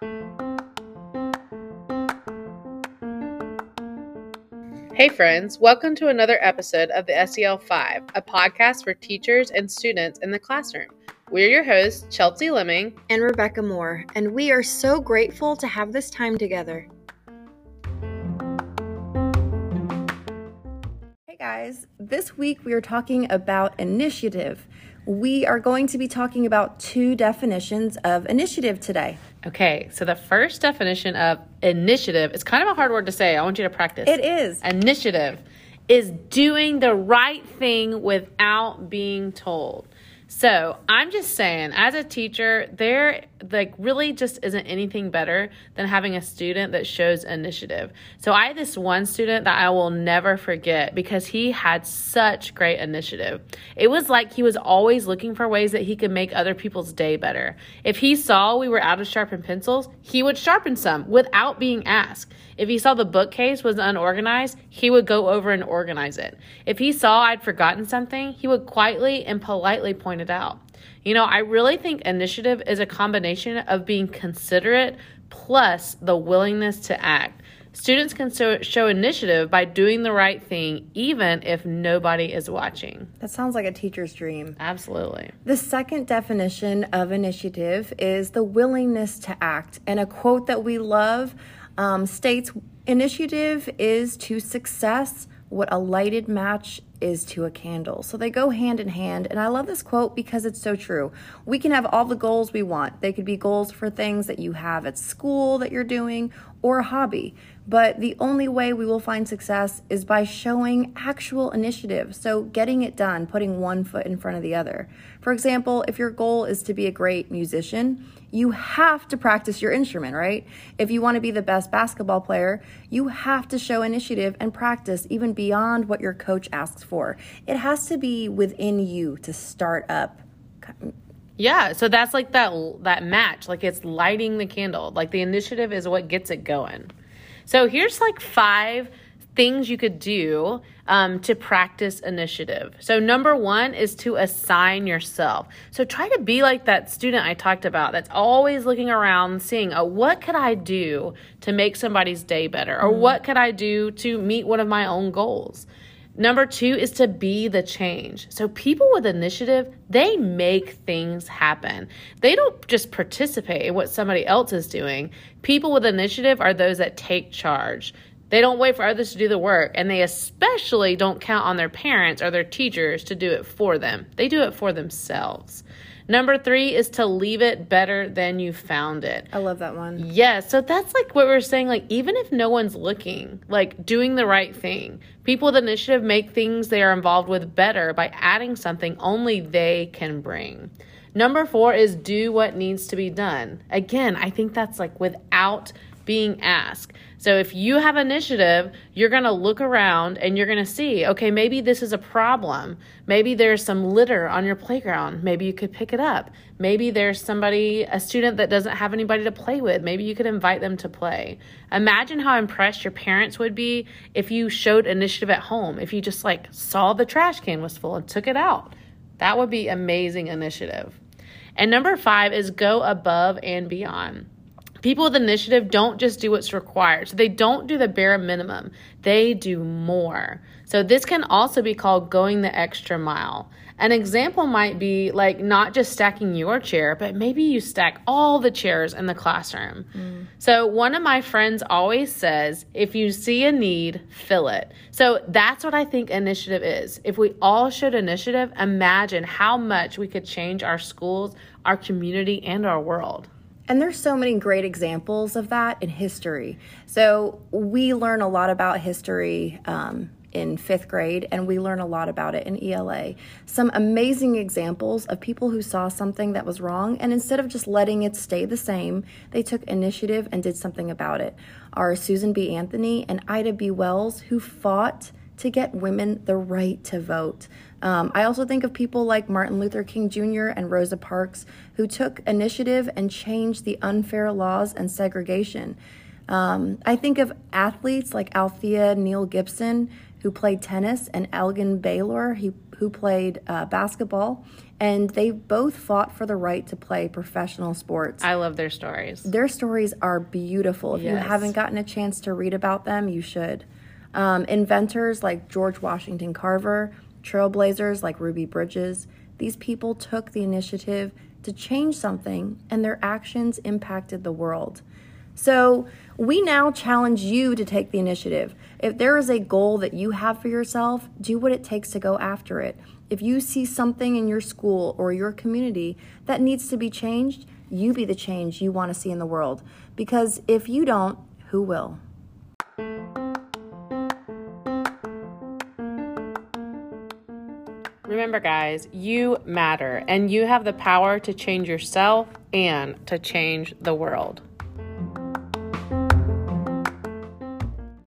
Hey, friends, welcome to another episode of the SEL 5, a podcast for teachers and students in the classroom. We're your hosts, Chelsea Lemming and Rebecca Moore, and we are so grateful to have this time together. Hey guys, this week we are talking about initiative. We are going to be talking about two definitions of initiative today. Okay, so the first definition of initiative is kind of a hard word to say. I want you to practice. It is. Initiative is doing the right thing without being told. So I'm just saying, as a teacher, there like really just isn't anything better than having a student that shows initiative. So I had this one student that I will never forget because he had such great initiative. It was like he was always looking for ways that he could make other people's day better. If he saw we were out of sharpened pencils, he would sharpen some without being asked. If he saw the bookcase was unorganized, he would go over and organize it. If he saw I'd forgotten something, he would quietly and politely point it out. You know, I really think initiative is a combination of being considerate plus the willingness to act. Students can show, show, initiative by doing the right thing, even if nobody is watching. That sounds like a teacher's dream. Absolutely. The second definition of initiative is the willingness to act. And a quote that we love um, states initiative is to success what a lighted match is to a candle. So they go hand in hand. And I love this quote because it's so true. We can have all the goals we want. They could be goals for things that you have at school that you're doing or a hobby. But the only way we will find success is by showing actual initiative. So getting it done, putting one foot in front of the other. For example, if your goal is to be a great musician, you have to practice your instrument, right? If you want to be the best basketball player, you have to show initiative and practice even beyond what your coach asks for. It has to be within you to start up. Yeah, so that's like that that match, like it's lighting the candle. Like the initiative is what gets it going. So here's like five things you could do um, to practice initiative. So, number one is to assign yourself. So, try to be like that student I talked about that's always looking around, seeing, oh, what could I do to make somebody's day better? Or mm. what could I do to meet one of my own goals? Number two is to be the change. So, people with initiative, they make things happen. They don't just participate in what somebody else is doing. People with initiative are those that take charge. They don't wait for others to do the work, and they especially don't count on their parents or their teachers to do it for them. They do it for themselves. Number three is to leave it better than you found it. I love that one. Yes. Yeah, so that's like what we're saying. Like, even if no one's looking, like doing the right thing, people with initiative make things they are involved with better by adding something only they can bring. Number four is do what needs to be done. Again, I think that's like without being asked. So if you have initiative, you're going to look around and you're going to see, okay, maybe this is a problem. Maybe there's some litter on your playground. Maybe you could pick it up. Maybe there's somebody, a student that doesn't have anybody to play with. Maybe you could invite them to play. Imagine how impressed your parents would be if you showed initiative at home, if you just like saw the trash can was full and took it out. That would be amazing initiative. And number five is go above and beyond. People with initiative don't just do what's required. So they don't do the bare minimum, they do more. So this can also be called going the extra mile. An example might be like not just stacking your chair, but maybe you stack all the chairs in the classroom. Mm. So one of my friends always says, if you see a need, fill it. So that's what I think initiative is. If we all showed initiative, imagine how much we could change our schools, our community, and our world. And there's so many great examples of that in history. So we learn a lot about history um, in fifth grade, and we learn a lot about it in ELA. Some amazing examples of people who saw something that was wrong, and instead of just letting it stay the same, they took initiative and did something about it. Are Susan B. Anthony and Ida B. Wells, who fought to get women the right to vote. Um, I also think of people like Martin Luther King Jr. and Rosa Parks who took initiative and changed the unfair laws and segregation. Um, I think of athletes like Althea Neale Gibson, who played tennis, and Elgin Baylor, he, who played uh, basketball, and they both fought for the right to play professional sports. I love their stories. Their stories are beautiful. If you haven't gotten a chance to read about them, you should. Um, inventors like George Washington Carver, trailblazers like Ruby Bridges, these people took the initiative to change something, and their actions impacted the world. So, we now challenge you to take the initiative. If there is a goal that you have for yourself, do what it takes to go after it. If you see something in your school or your community that needs to be changed, you be the change you want to see in the world. Because if you don't, who will? Remember, guys, you matter and you have the power to change yourself and to change the world.